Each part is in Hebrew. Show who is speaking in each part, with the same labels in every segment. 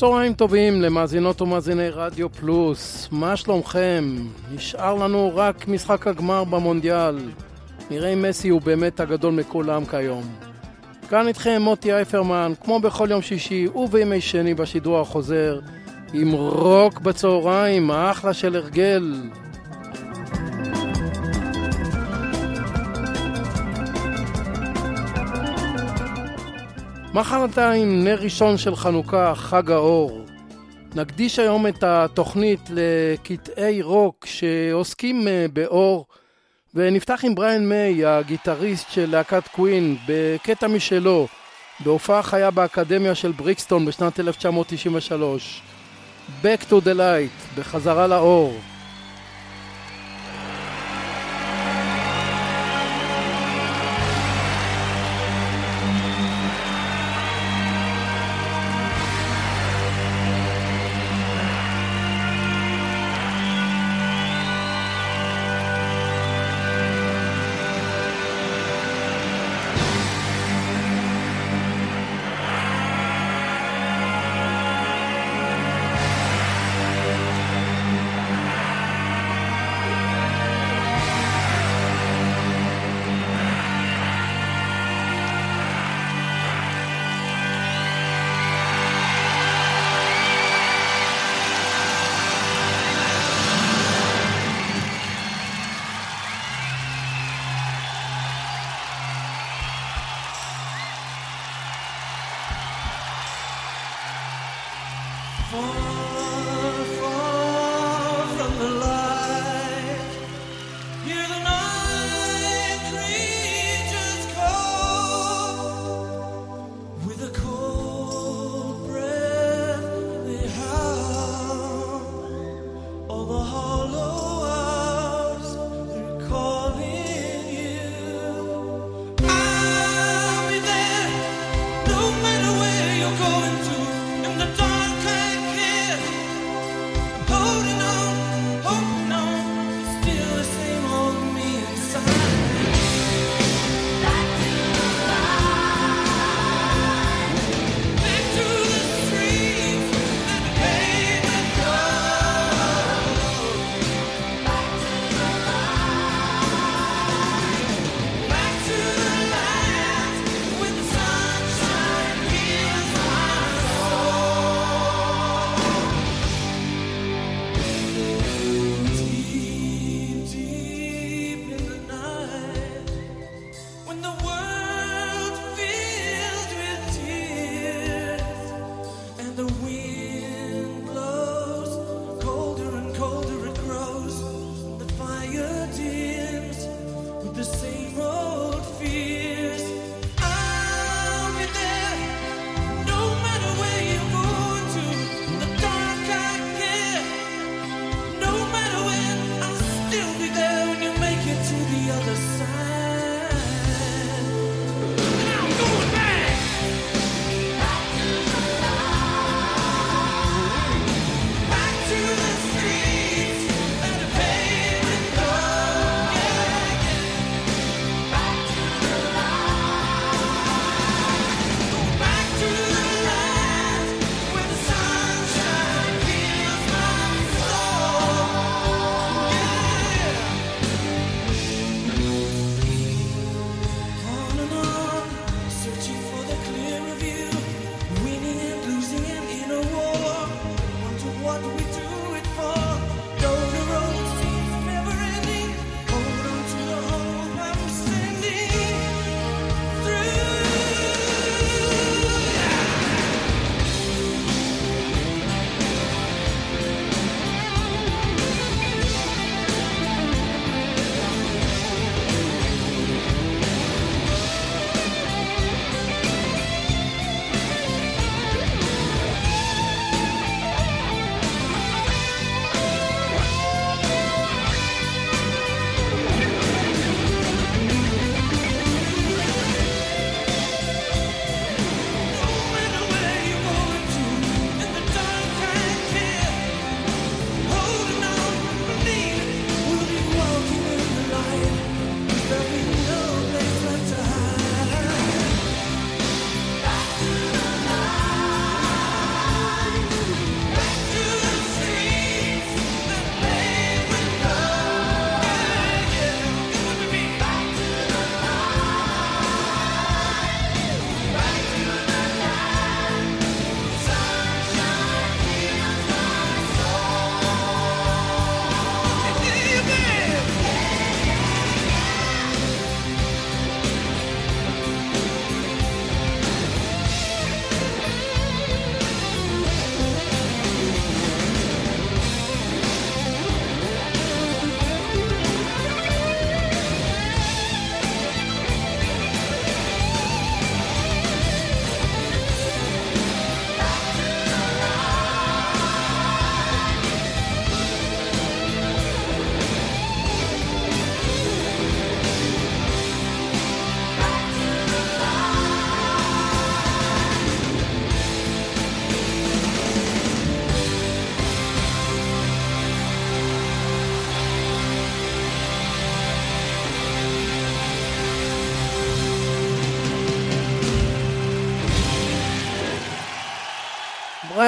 Speaker 1: צהריים טובים למאזינות ומאזיני רדיו פלוס, מה שלומכם? נשאר לנו רק משחק הגמר במונדיאל. נראה אם מסי הוא באמת הגדול מכולם כיום. כאן איתכם מוטי אייפרמן, כמו בכל יום שישי ובימי שני בשידור החוזר, עם רוק בצהריים, אחלה של הרגל. מחרתיים נר ראשון של חנוכה, חג האור. נקדיש היום את התוכנית לקטעי רוק שעוסקים אה, באור, ונפתח עם בריאן מיי, הגיטריסט של להקת קווין, בקטע משלו, בהופעה חיה באקדמיה של בריקסטון בשנת 1993. Back to the light, בחזרה לאור.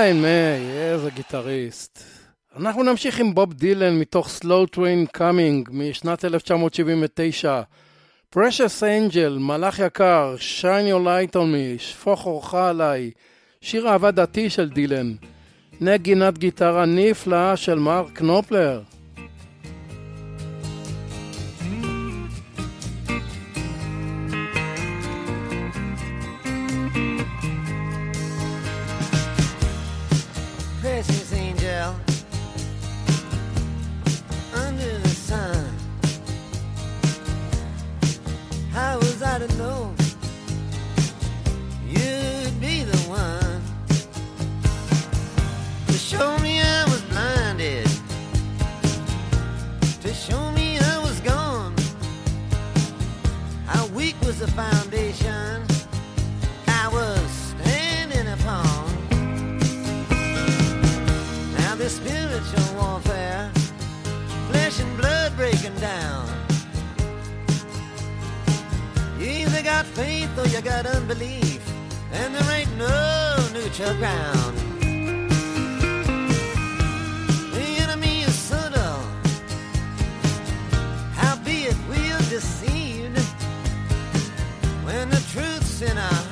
Speaker 2: בריין מיי, איזה גיטריסט. אנחנו נמשיך עם בוב דילן מתוך Slow Train Coming משנת 1979. Precious Angel, מלאך יקר, Shine Your Light on Me, שפוך אורך עליי, שיר אהבה דתי של דילן. נגינת גיטרה נפלאה של מרק נופלר. show me I was blinded, to show me I was gone. How weak was the foundation I was standing upon. Now this spiritual warfare, flesh and blood breaking down. You either got faith or you got unbelief, and there ain't no neutral ground. seen when the truth's in our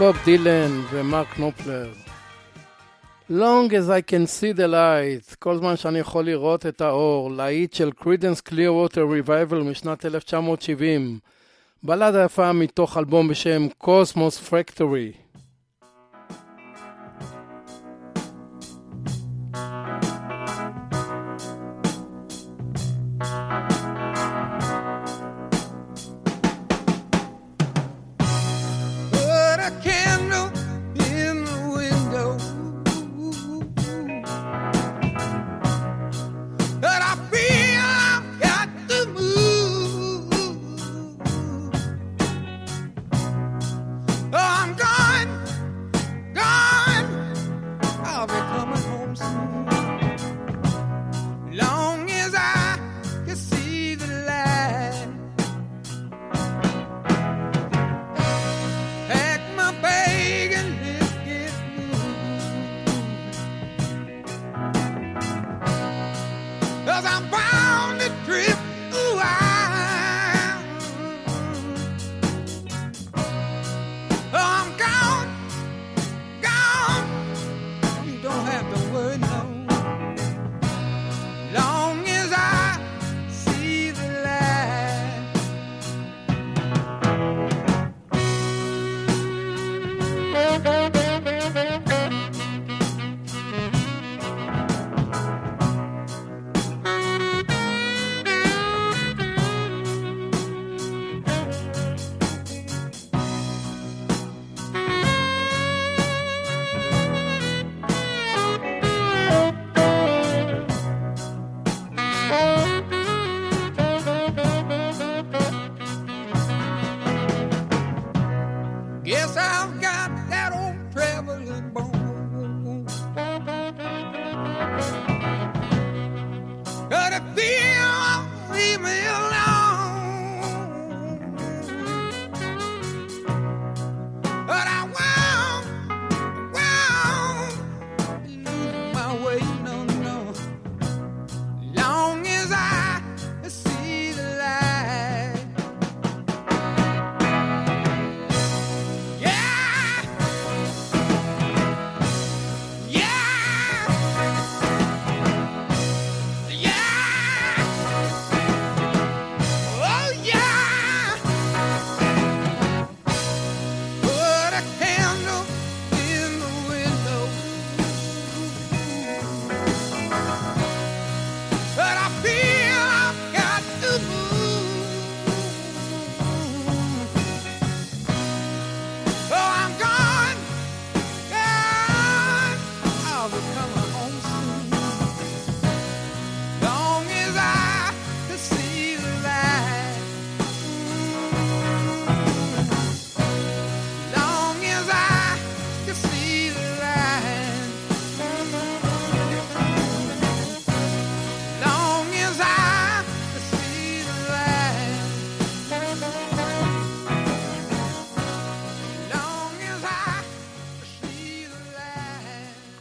Speaker 3: בוב דילן ומרק נופלר. Long as I can see the light, כל זמן שאני יכול לראות את האור, להיט של Credence Clearwater Revival משנת 1970. בלדה יפה מתוך אלבום בשם Cosmos Factory.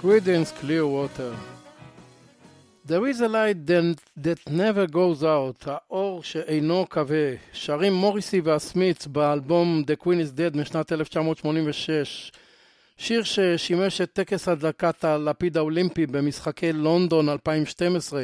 Speaker 3: Credence Clearwater. There is a light that, that never goes out, האור שאינו כבה. שרים מוריסי והסמיץ באלבום The Queen is Dead משנת 1986. שיר ששימש את טקס הדלקת הלפיד האולימפי במשחקי לונדון 2012.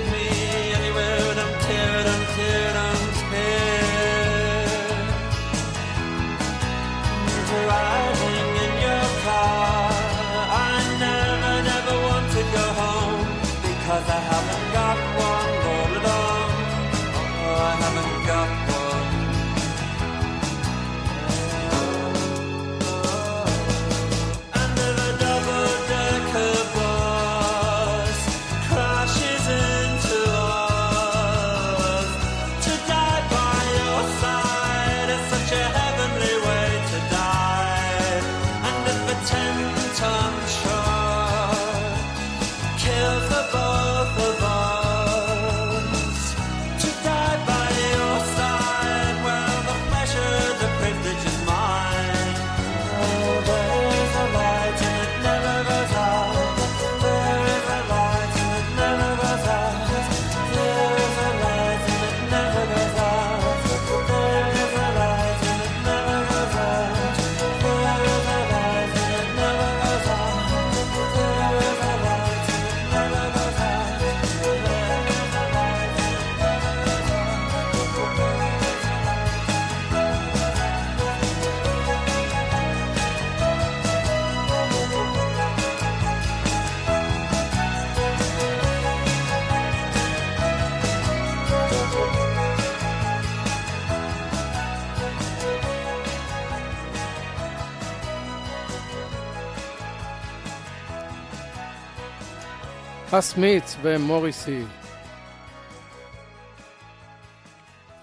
Speaker 3: הסמית'ס ומוריסי.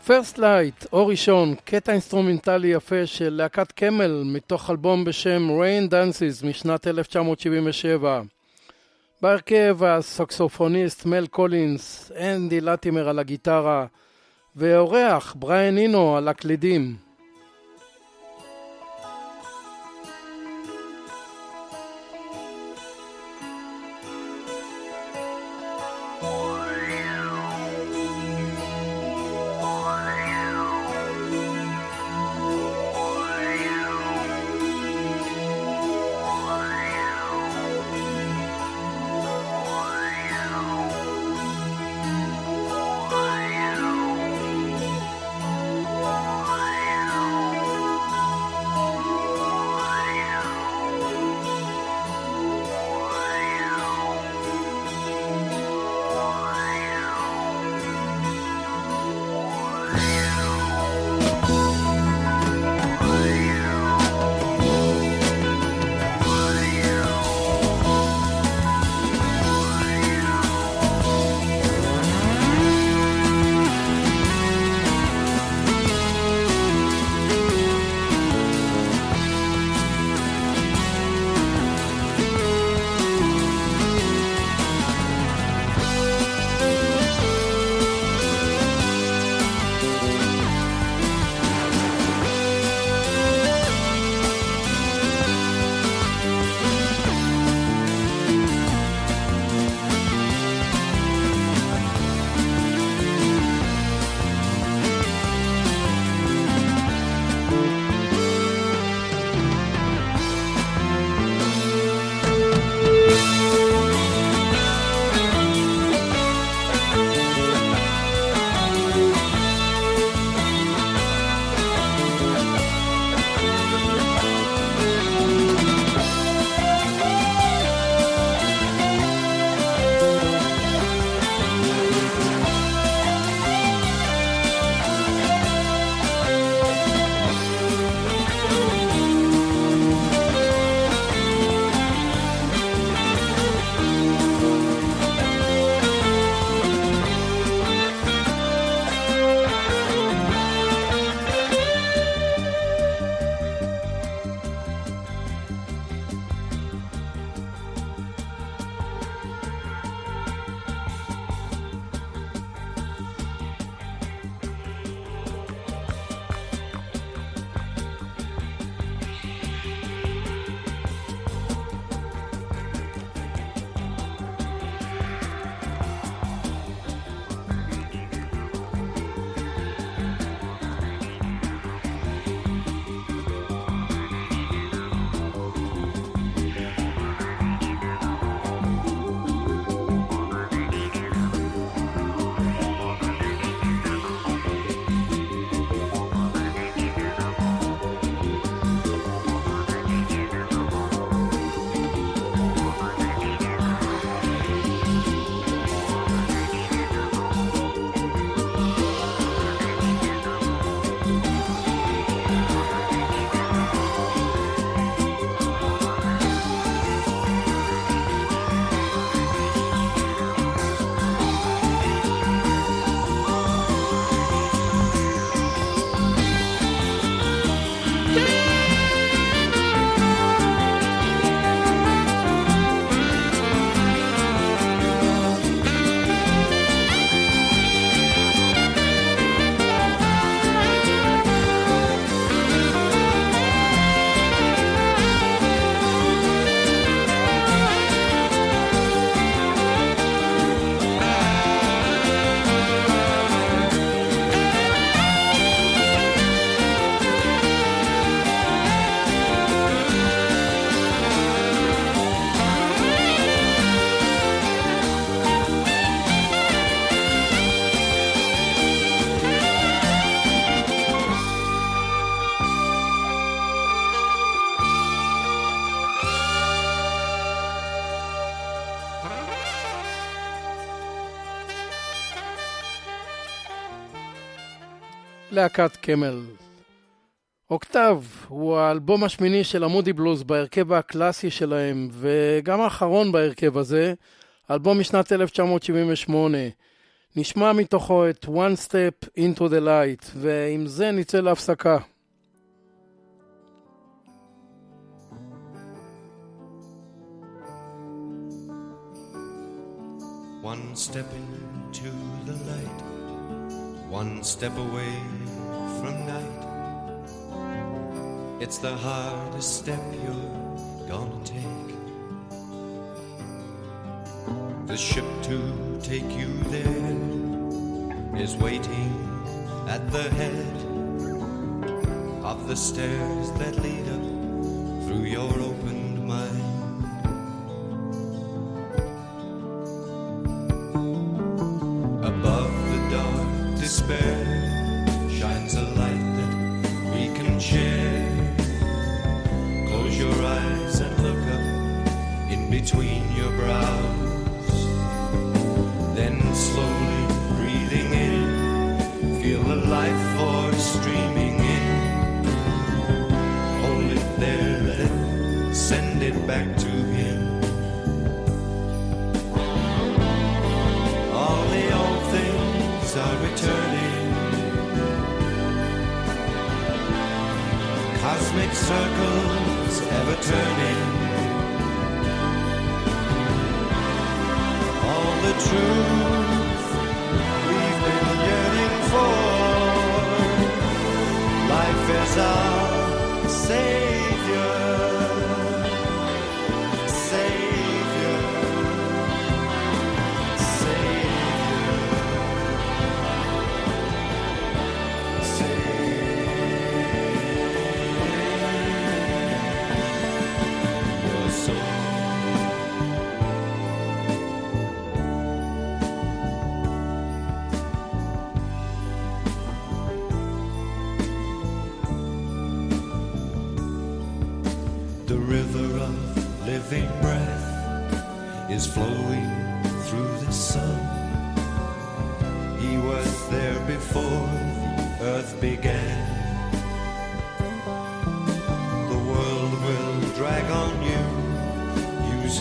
Speaker 3: First Light, אור ראשון, קטע אינסטרומנטלי יפה של להקת קמל מתוך אלבום בשם Rain Dances משנת 1977. בהרכב הסקסופוניסט מל קולינס, אנדי לטימר על הגיטרה ואורח בריאן אינו על הקלידים. להקת קמל. אוקטב הוא האלבום השמיני של המודי בלוז בהרכב הקלאסי שלהם, וגם האחרון בהרכב הזה, אלבום משנת 1978. נשמע מתוכו את One Step into the Light, ועם זה נצא להפסקה.
Speaker 4: One step into the light, one step away from night. It's the hardest step you're gonna take. The ship to take you there is waiting at the head of the stairs that lead up through your opened mind.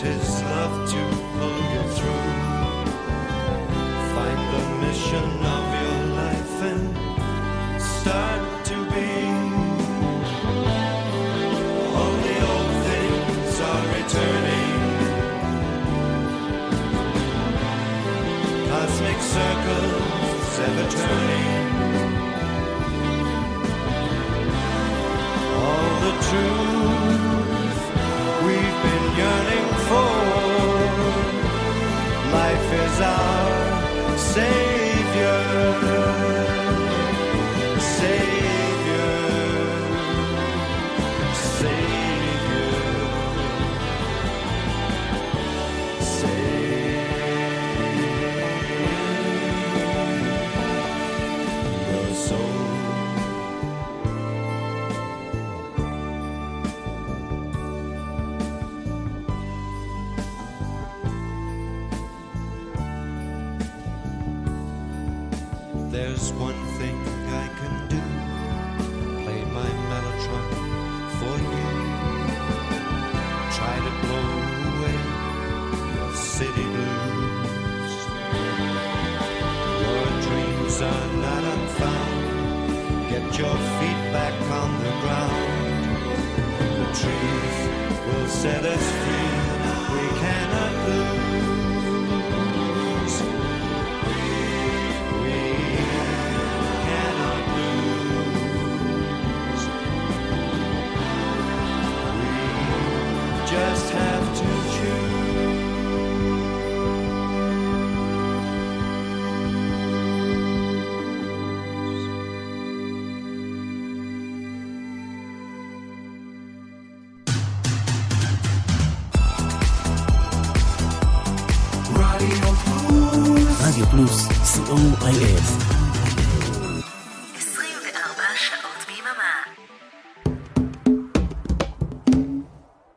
Speaker 4: His love to pull you through. Find the mission of your life and start to be. All the old things are returning. Cosmic circles ever turning.
Speaker 1: bizarre. Say co.il.
Speaker 5: 24 שעות ביממה.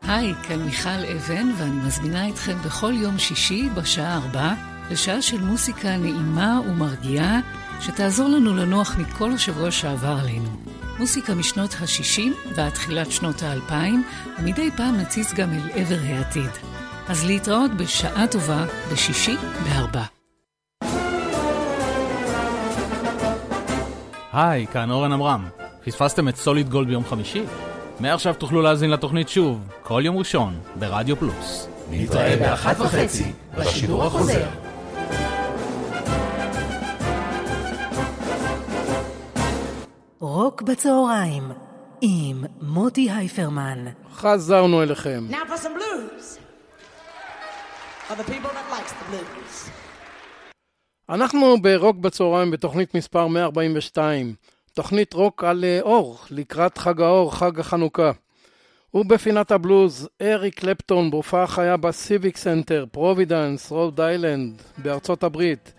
Speaker 6: היי, כאן מיכל אבן, ואני מזמינה אתכם בכל יום שישי בשעה ארבע לשעה של מוסיקה נעימה ומרגיעה, שתעזור לנו לנוח מכל השבוע שעבר עלינו. מוסיקה משנות ה-60 ועד תחילת שנות ה-2000, ומדי פעם נציץ גם אל עבר העתיד. אז להתראות בשעה טובה בשישי בארבע.
Speaker 7: היי, כאן אורן עמרם. פספסתם את סוליד גולד ביום חמישי? מעכשיו תוכלו להאזין לתוכנית שוב, כל יום ראשון, ברדיו פלוס.
Speaker 8: נתראה באחת וחצי, בשידור החוזר.
Speaker 5: רוק בצהריים, עם מוטי הייפרמן.
Speaker 3: חזרנו אליכם.
Speaker 9: Now for some blues. For the people that likes the blues.
Speaker 3: אנחנו ברוק בצהריים בתוכנית מספר 142, תוכנית רוק על אה, אור, לקראת חג האור, חג החנוכה. ובפינת הבלוז, אריק קלפטון בהופעה חיה בסיביק סנטר, פרובידנס, רוד איילנד, בארצות הברית.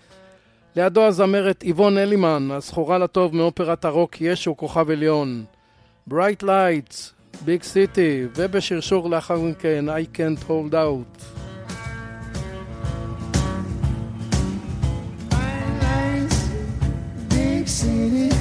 Speaker 3: לידו הזמרת איבון אלימן, הזכורה לטוב מאופרת הרוק ישו כוכב עליון. ברייט לייטס, ביג סיטי, ובשרשור לאחר מכן I can't hold out.
Speaker 10: Big City.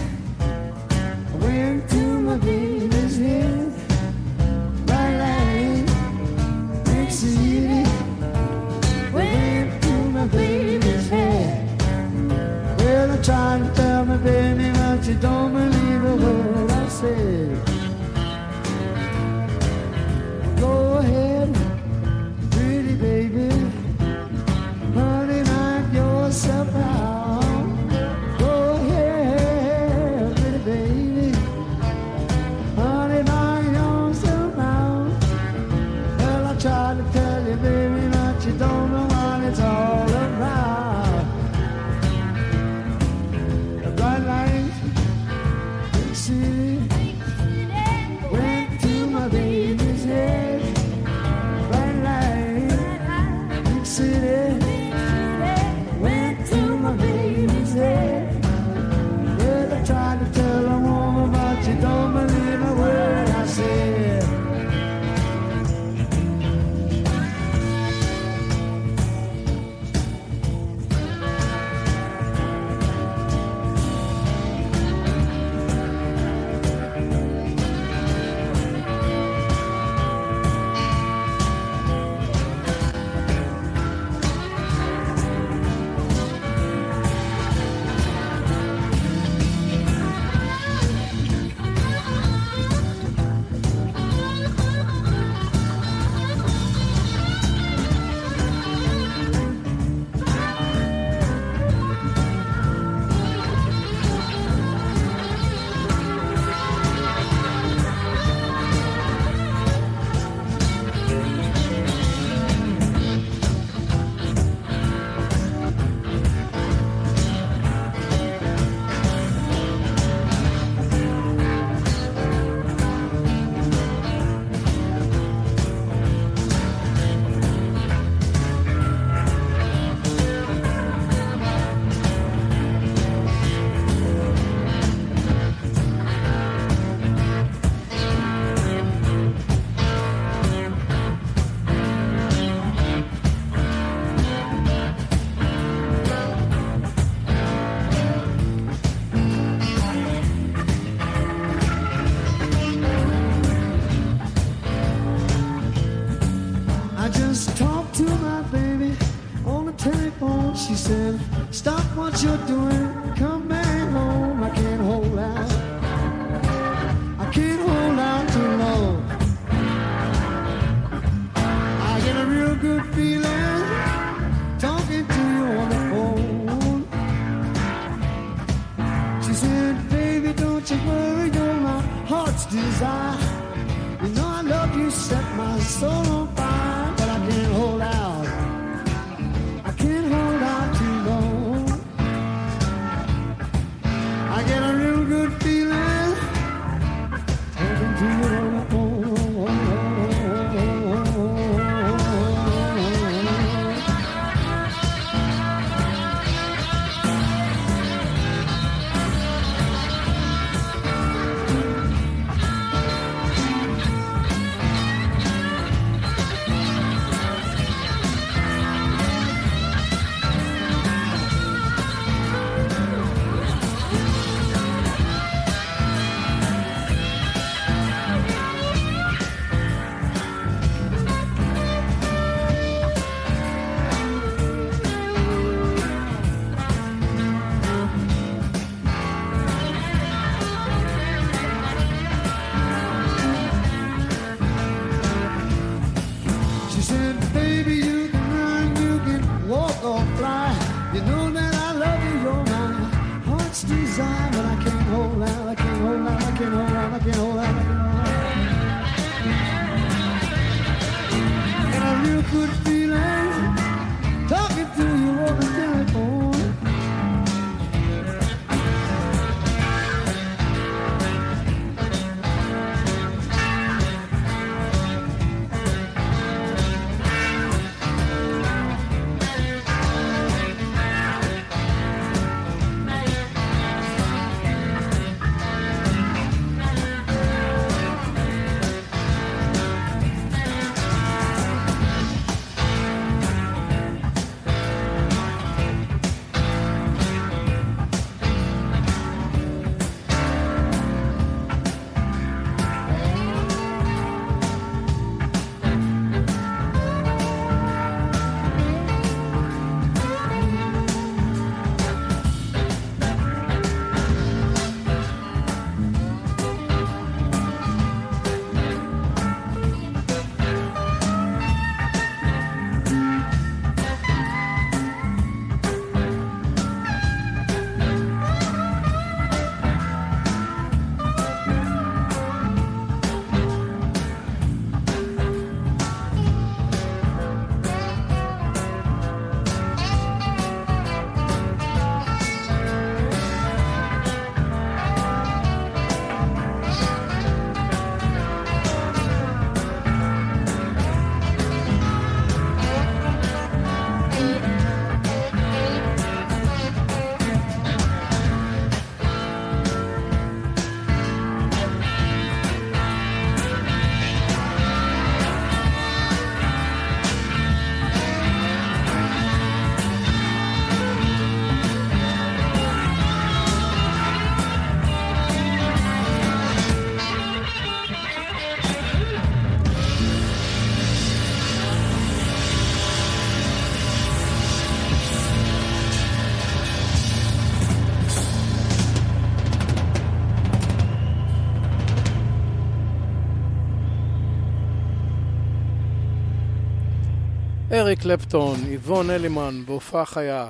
Speaker 3: אריק קלפטון, איבון אלימן, בהופעה חיה.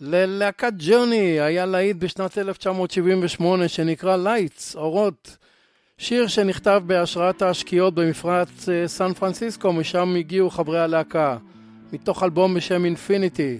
Speaker 3: ללהקת ג'ורני היה להיט בשנת 1978 שנקרא "Lights", אורות. שיר שנכתב בהשראת השקיעות במפרץ אה, סן פרנסיסקו, משם הגיעו חברי הלהקה. מתוך אלבום בשם
Speaker 10: Infinity.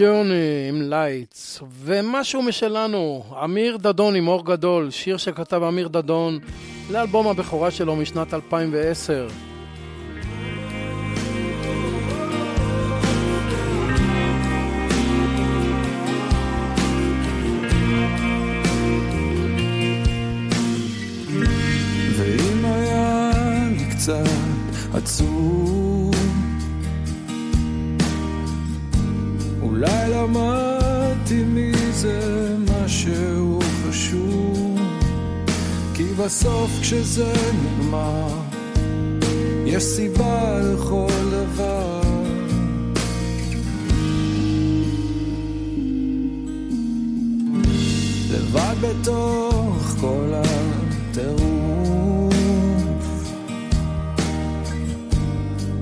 Speaker 3: ג'ורני עם Lights, ומשהו משלנו, אמיר דדון עם אור גדול, שיר שכתב אמיר דדון לאלבום הבכורה שלו משנת 2010.
Speaker 11: ואם היה לי קצת עצוב אולי למדתי מזה משהו חשוב. כי בסוף כשזה נגמר יש סיבה לכל דבר. לבד בתוך כל הטירוף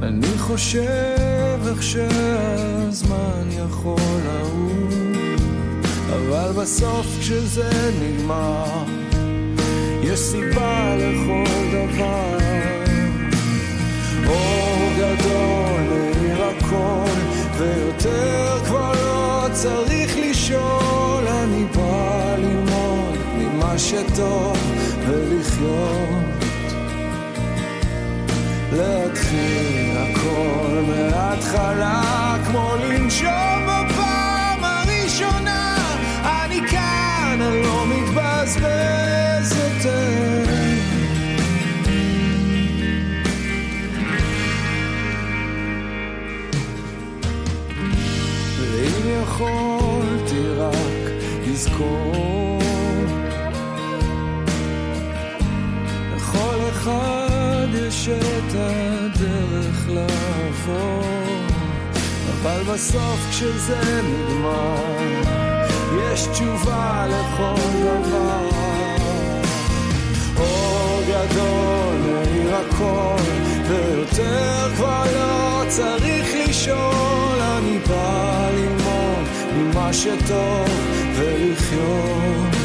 Speaker 11: אני חושב איך שהזמן יכול לעוף אבל בסוף כשזה נגמר יש סיבה לכל דבר. אור גדול מאיר הכל ויותר כבר לא צריך לשאול. אני בא ללמוד ממה שטוב ולחיות להתחיל הכל מההתחלה כמו לנשום בסוף כשזה נגמר יש תשובה לכל דבר. אור גדול מאיר הכל ויותר כבר לא צריך לשאול. אני בא ללמוד ממה שטוב ולחיות.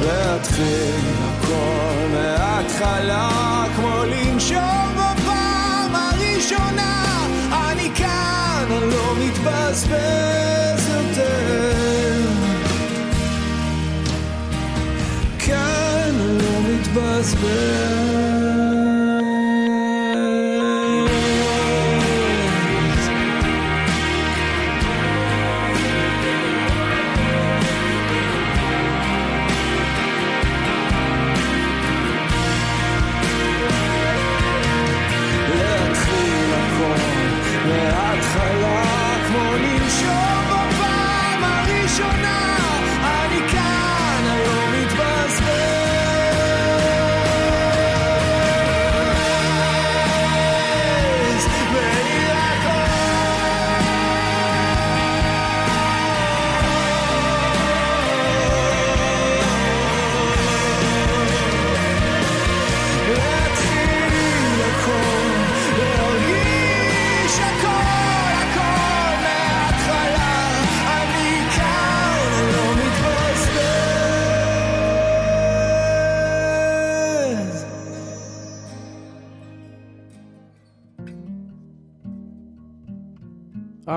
Speaker 11: להתחיל הכל מההתחלה כמו לנשום בפעם הראשונה אני לא מתבזבז יותר? כאן לא מתבזבז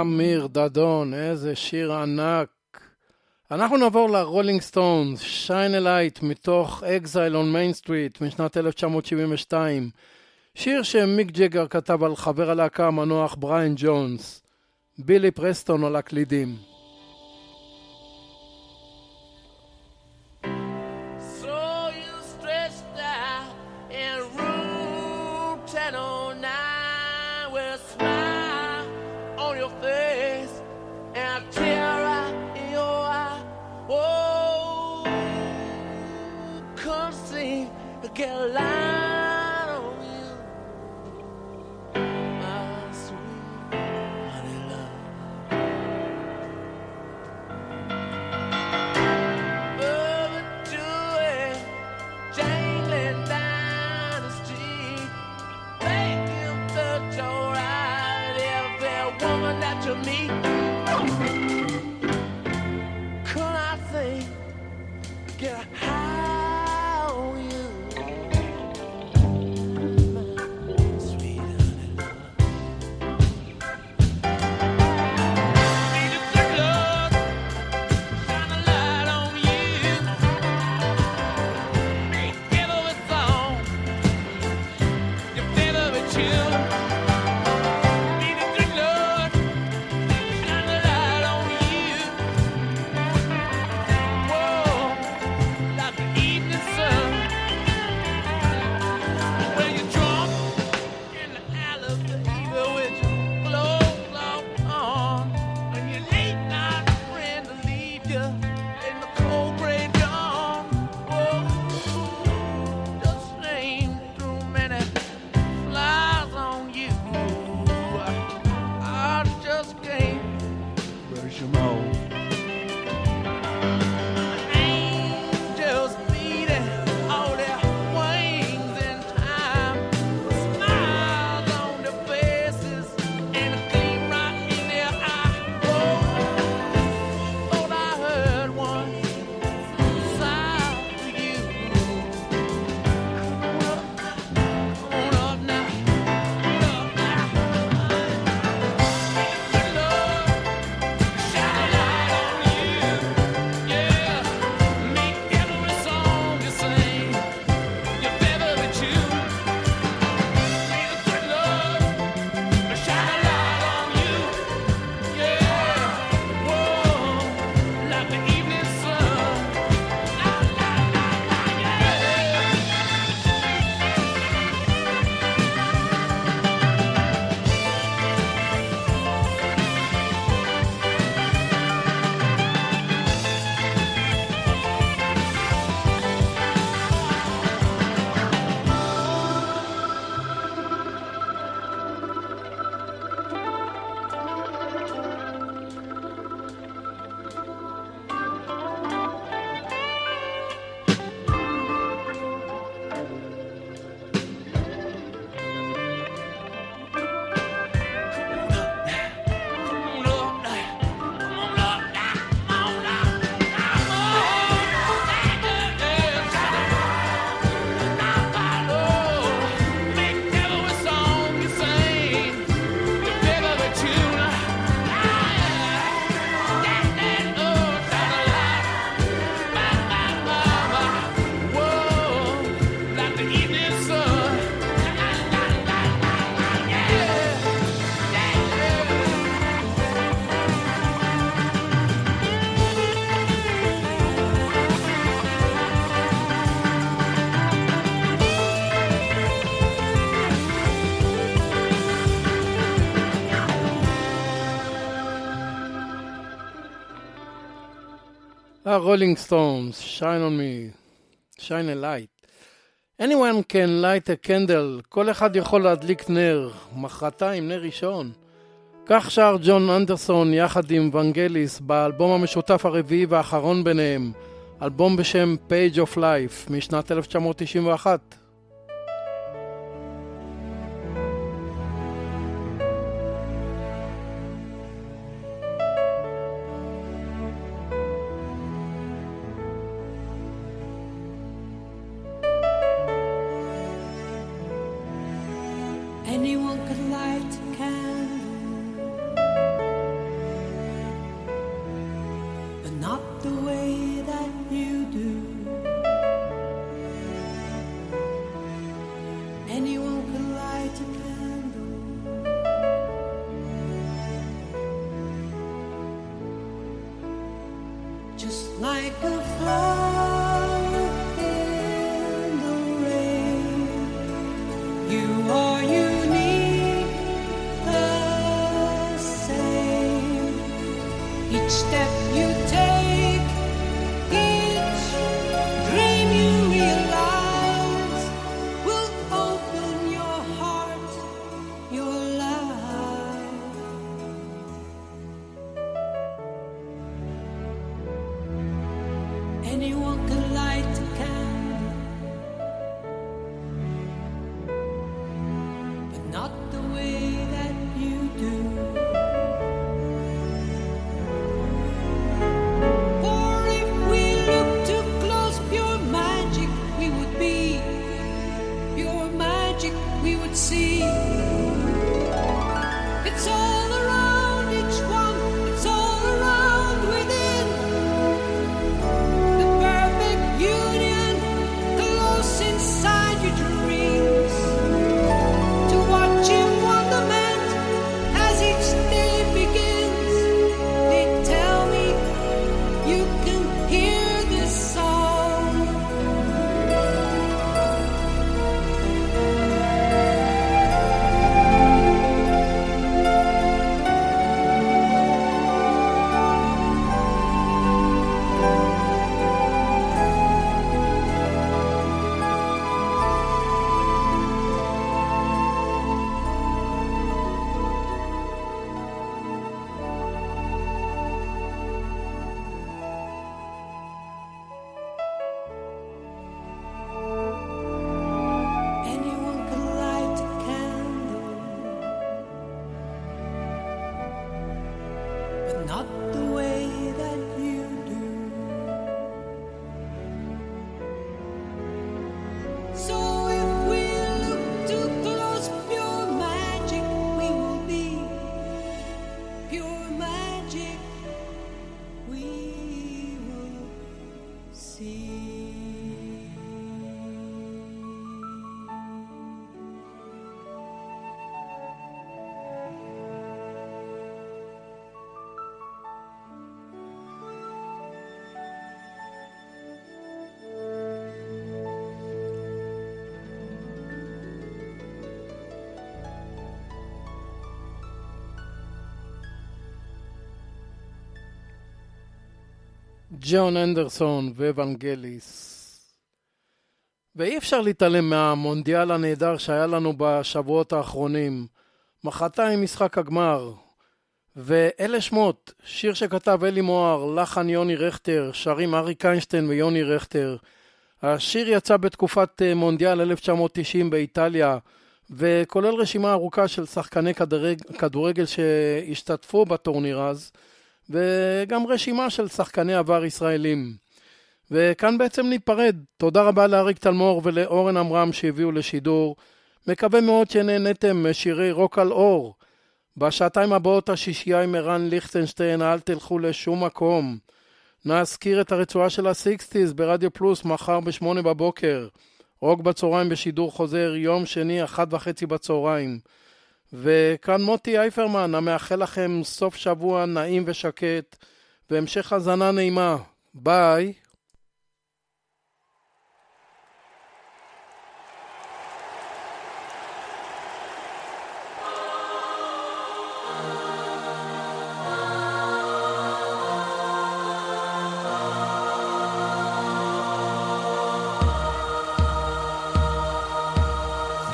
Speaker 3: אמיר דדון, איזה שיר ענק. אנחנו נעבור לרולינג סטונס, Shine a Light מתוך Exile on Main Street משנת 1972. שיר שמיק ג'גר כתב על חבר הלהקה המנוח בריין ג'ונס. בילי פרסטון על הקלידים.
Speaker 12: הרולינג סטונס, shine on me, Shine a Light. anyone can light a candle, כל אחד יכול להדליק נר, מחרתיים נר ראשון. כך שר ג'ון אנדרסון יחד עם ונגליס באלבום המשותף הרביעי והאחרון ביניהם, אלבום בשם Page of Life משנת 1991.
Speaker 13: not
Speaker 3: ג'ון אנדרסון ואבנגליס. ואי אפשר להתעלם מהמונדיאל הנהדר שהיה לנו בשבועות האחרונים. מחרתיים משחק הגמר. ואלה שמות, שיר שכתב אלי מוהר, לחן יוני רכטר, שרים אריק איינשטיין ויוני רכטר. השיר יצא בתקופת אה, מונדיאל 1990 באיטליה, וכולל רשימה ארוכה של שחקני כדורגל שהשתתפו בטורניר אז, וגם רשימה של שחקני עבר ישראלים. וכאן בעצם ניפרד. תודה רבה לאריק תלמור ולאורן עמרם שהביאו לשידור. מקווה מאוד שנהנתם משירי רוק על אור. בשעתיים הבאות השישייה עם ערן ליכטנשטיין, אל תלכו לשום מקום. נזכיר את הרצועה של ה Sixties ברדיו פלוס מחר בשמונה בבוקר. רוק בצהריים בשידור חוזר, יום שני, אחת וחצי בצהריים. וכאן מוטי אייפרמן, המאחל לכם סוף שבוע נעים ושקט, והמשך האזנה נעימה. ביי.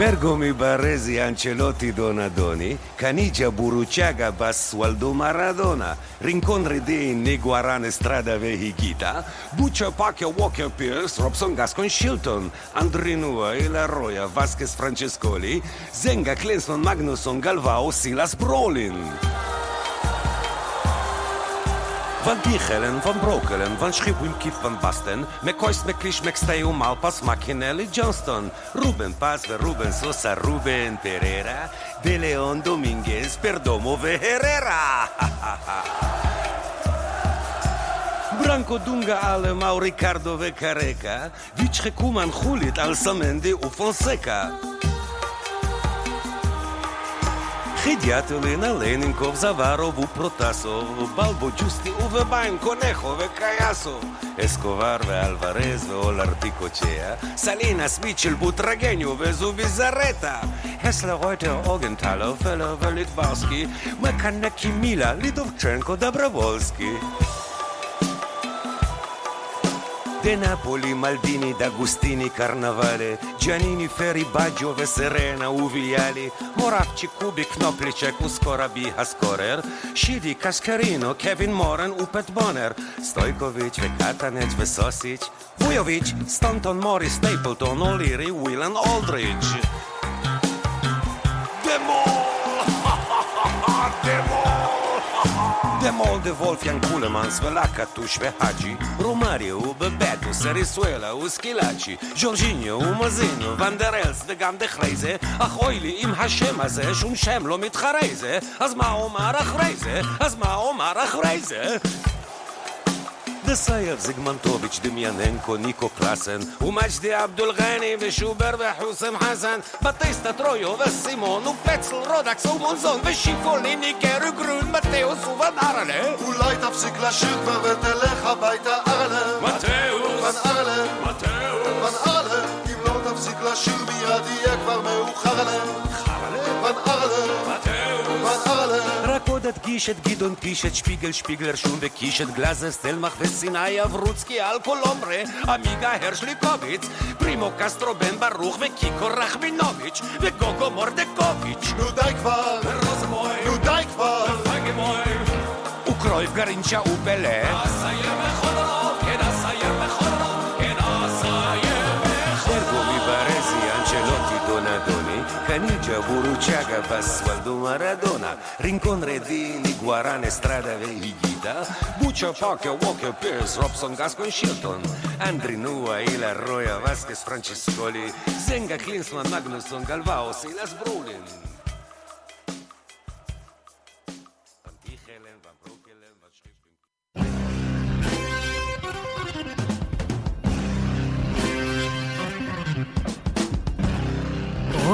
Speaker 4: Bergo mi Baresi Ancelotti Donadoni, Canigia Buruciaga Bassualdo Maradona, Rincon di Niguarane Strada Vehigita, Buccia Pacchia Walker Pierce, Robson Gascon Shilton, Andrinua Ila Roya Vasquez Francescoli, Zenga Clinson Magnusson Galvao Silas Brolin. Van Dichelen, Van Brokelen, Van Schipwim Kif Van Basten, McCoyst McClish McStay Malpas Macchinelli Johnston, Ruben Paz Ruben Sosa Ruben Pereira, De Leon Dominguez Perdomo Herrera. Branco Dunga Ale Mau Ricardo ve Careca, Vichre Kuman Julit Al Samendi u Fonseca. Хидятелина, Ленинков, Заваров, у Протасов, Балбо, Джусти, Уве Байн, Конехо, Ве Каясов, Escobar, Ve Alvarez, Ve Olarti Cochea, Salinas, Mitchell, Butragenio, Ve Zubizarreta, Hessler, Reuter, Augenthaler, Feller, Ve Litbarski, Mekaneki Mila, Lidovchenko, Dobrovolski. De Napoli, Maldini, D'Agustini, Carnavale, Giannini, Ferri, Baggio, Serena, Uviali, Moravci, Kubi, Knoplicek, Uskorabi, Haskorer, Shidi, Kaskarino, Kevin Moran, Upet Bonner, Stojkovic, Vekatanec, Vesosic, Vujovic, Stanton, Morris, Stapleton, O'Leary, Willan, Aldridge. Demol! Demol! Demol de Wolfgang Kulemans, Velaka, Tush, Vehaji, Romario, Bebeto, Sarisuela, Uskilachi, Giorginio, Umazino, Van der Els, וגם דחרי זה, אך אוי לי עם השם הזה, שום שם לא מתחרה זה, אז מה אומר אחרי זה? אז מה אומר אחרי זה? דסייב, זיגמנטוביץ', דמיאננקו, ניקו קלאסן, ומג'די עבדול גני, ושובר וחוסם חסן, בטיסטה טרויו וסימון, ופצל, רודקס ומונזון, ושיפולי, ניקר וגרון, מתאוס ובן ארלה.
Speaker 14: אולי תפסיק לשיר כבר ותלך הביתה ארלם.
Speaker 15: מתאוס.
Speaker 14: בן ארלם.
Speaker 15: מתאוס.
Speaker 14: בן ארלם. אם לא תפסיק לשיר מיד יהיה כבר מאוחר להם.
Speaker 4: עוד אדגיש את גדעון פיש, את שפיגל, שפיגלר שום וקיש, את גלאזר, סטלמך וסיני אברוצקי, על קולומbre, עמיגה הרשליקוביץ, פרימו קסטרו בן ברוך וקיקו רחמינוביץ', וגוגו מורדקוביץ'.
Speaker 14: נו די כבר. נו די כבר.
Speaker 4: וקרויף גרינצ'ה ופלה. Burruchaga, Basualdo Maradona, Rincon Redini, Guarane, Strada Veligida, Buccia, Parker, Walker, Pierce, Robson, Gascoigne, Shilton, Andrinua, Ila, Roya, Vasquez, Franciscoli, Senga, Klinsman, Magnusson, Galvao, Silas Brulin.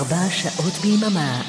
Speaker 5: 24 שעות ביממה.